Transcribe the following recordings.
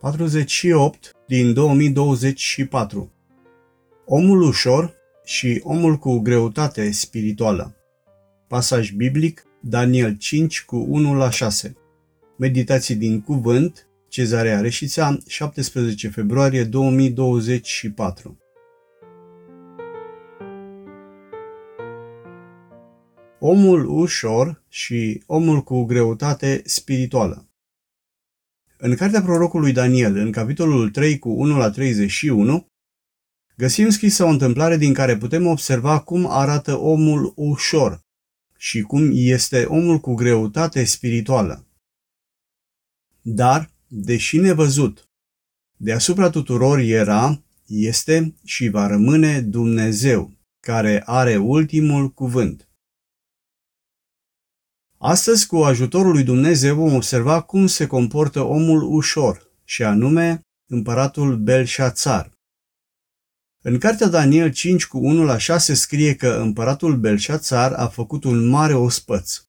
48 din 2024 Omul ușor și omul cu greutate spirituală. Pasaj biblic Daniel 5 cu 1 la 6 Meditații din cuvânt Cezarea Reșița 17 februarie 2024 Omul ușor și omul cu greutate spirituală în cartea prorocului Daniel, în capitolul 3 cu 1 la 31, găsim scrisă o întâmplare din care putem observa cum arată omul ușor și cum este omul cu greutate spirituală. Dar, deși nevăzut, deasupra tuturor era, este și va rămâne Dumnezeu, care are ultimul cuvânt. Astăzi, cu ajutorul lui Dumnezeu, vom observa cum se comportă omul ușor, și anume împăratul Belșațar. În cartea Daniel 5 cu 1 la 6 scrie că împăratul Belșațar a făcut un mare ospăț,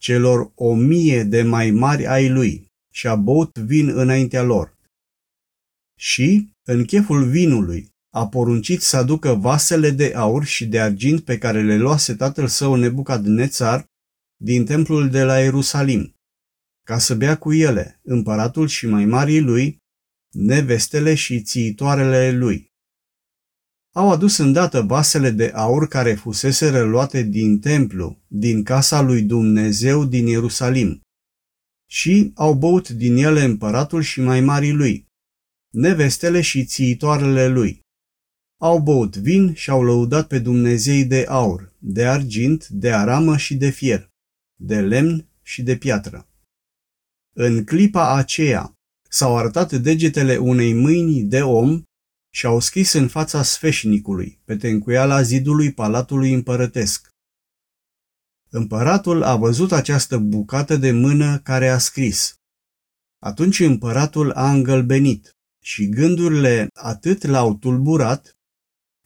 celor o mie de mai mari ai lui, și a băut vin înaintea lor. Și, în cheful vinului, a poruncit să aducă vasele de aur și de argint pe care le luase tatăl său Nebucadnețar din templul de la Ierusalim, ca să bea cu ele împăratul și mai marii lui, nevestele și țiitoarele lui. Au adus îndată vasele de aur care fusese reluate din templu, din casa lui Dumnezeu din Ierusalim, și au băut din ele împăratul și mai marii lui, nevestele și țiitoarele lui. Au băut vin și au lăudat pe Dumnezei de aur, de argint, de aramă și de fier de lemn și de piatră. În clipa aceea s-au arătat degetele unei mâini de om și au scris în fața sfeșnicului, pe tencuiala zidului palatului împărătesc. Împăratul a văzut această bucată de mână care a scris. Atunci împăratul a îngălbenit și gândurile atât l-au tulburat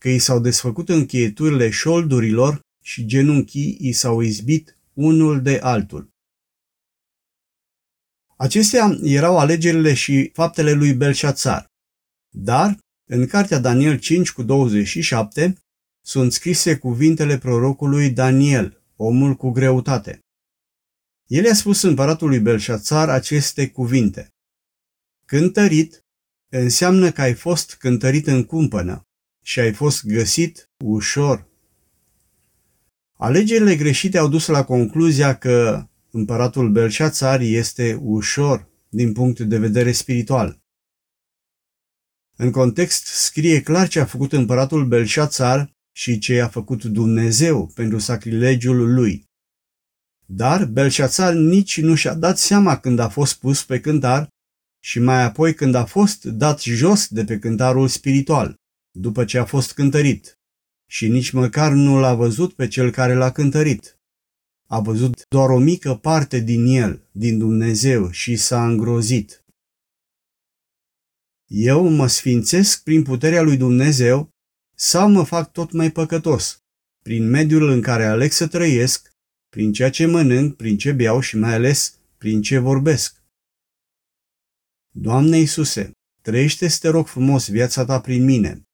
că i s-au desfăcut încheieturile șoldurilor și genunchii i s-au izbit unul de altul. Acestea erau alegerile și faptele lui Belșațar. Dar, în cartea Daniel 5 cu 27, sunt scrise cuvintele prorocului Daniel, omul cu greutate. El i-a spus împăratului Belșațar aceste cuvinte. Cântărit înseamnă că ai fost cântărit în cumpănă și ai fost găsit ușor Alegerile greșite au dus la concluzia că împăratul Belșațar este ușor din punct de vedere spiritual. În context scrie clar ce a făcut împăratul Belșațar și ce a făcut Dumnezeu pentru sacrilegiul lui. Dar Belșațar nici nu și-a dat seama când a fost pus pe cântar și mai apoi când a fost dat jos de pe cântarul spiritual, după ce a fost cântărit și nici măcar nu l-a văzut pe cel care l-a cântărit. A văzut doar o mică parte din el, din Dumnezeu, și s-a îngrozit. Eu mă sfințesc prin puterea lui Dumnezeu sau mă fac tot mai păcătos, prin mediul în care aleg să trăiesc, prin ceea ce mănânc, prin ce beau și mai ales prin ce vorbesc. Doamne Iisuse, trăiește te rog frumos viața ta prin mine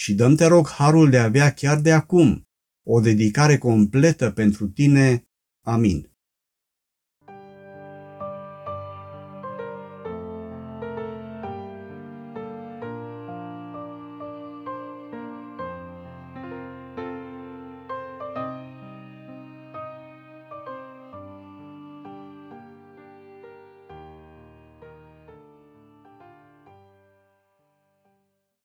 și dăm te rog harul de a avea chiar de acum o dedicare completă pentru tine. Amin.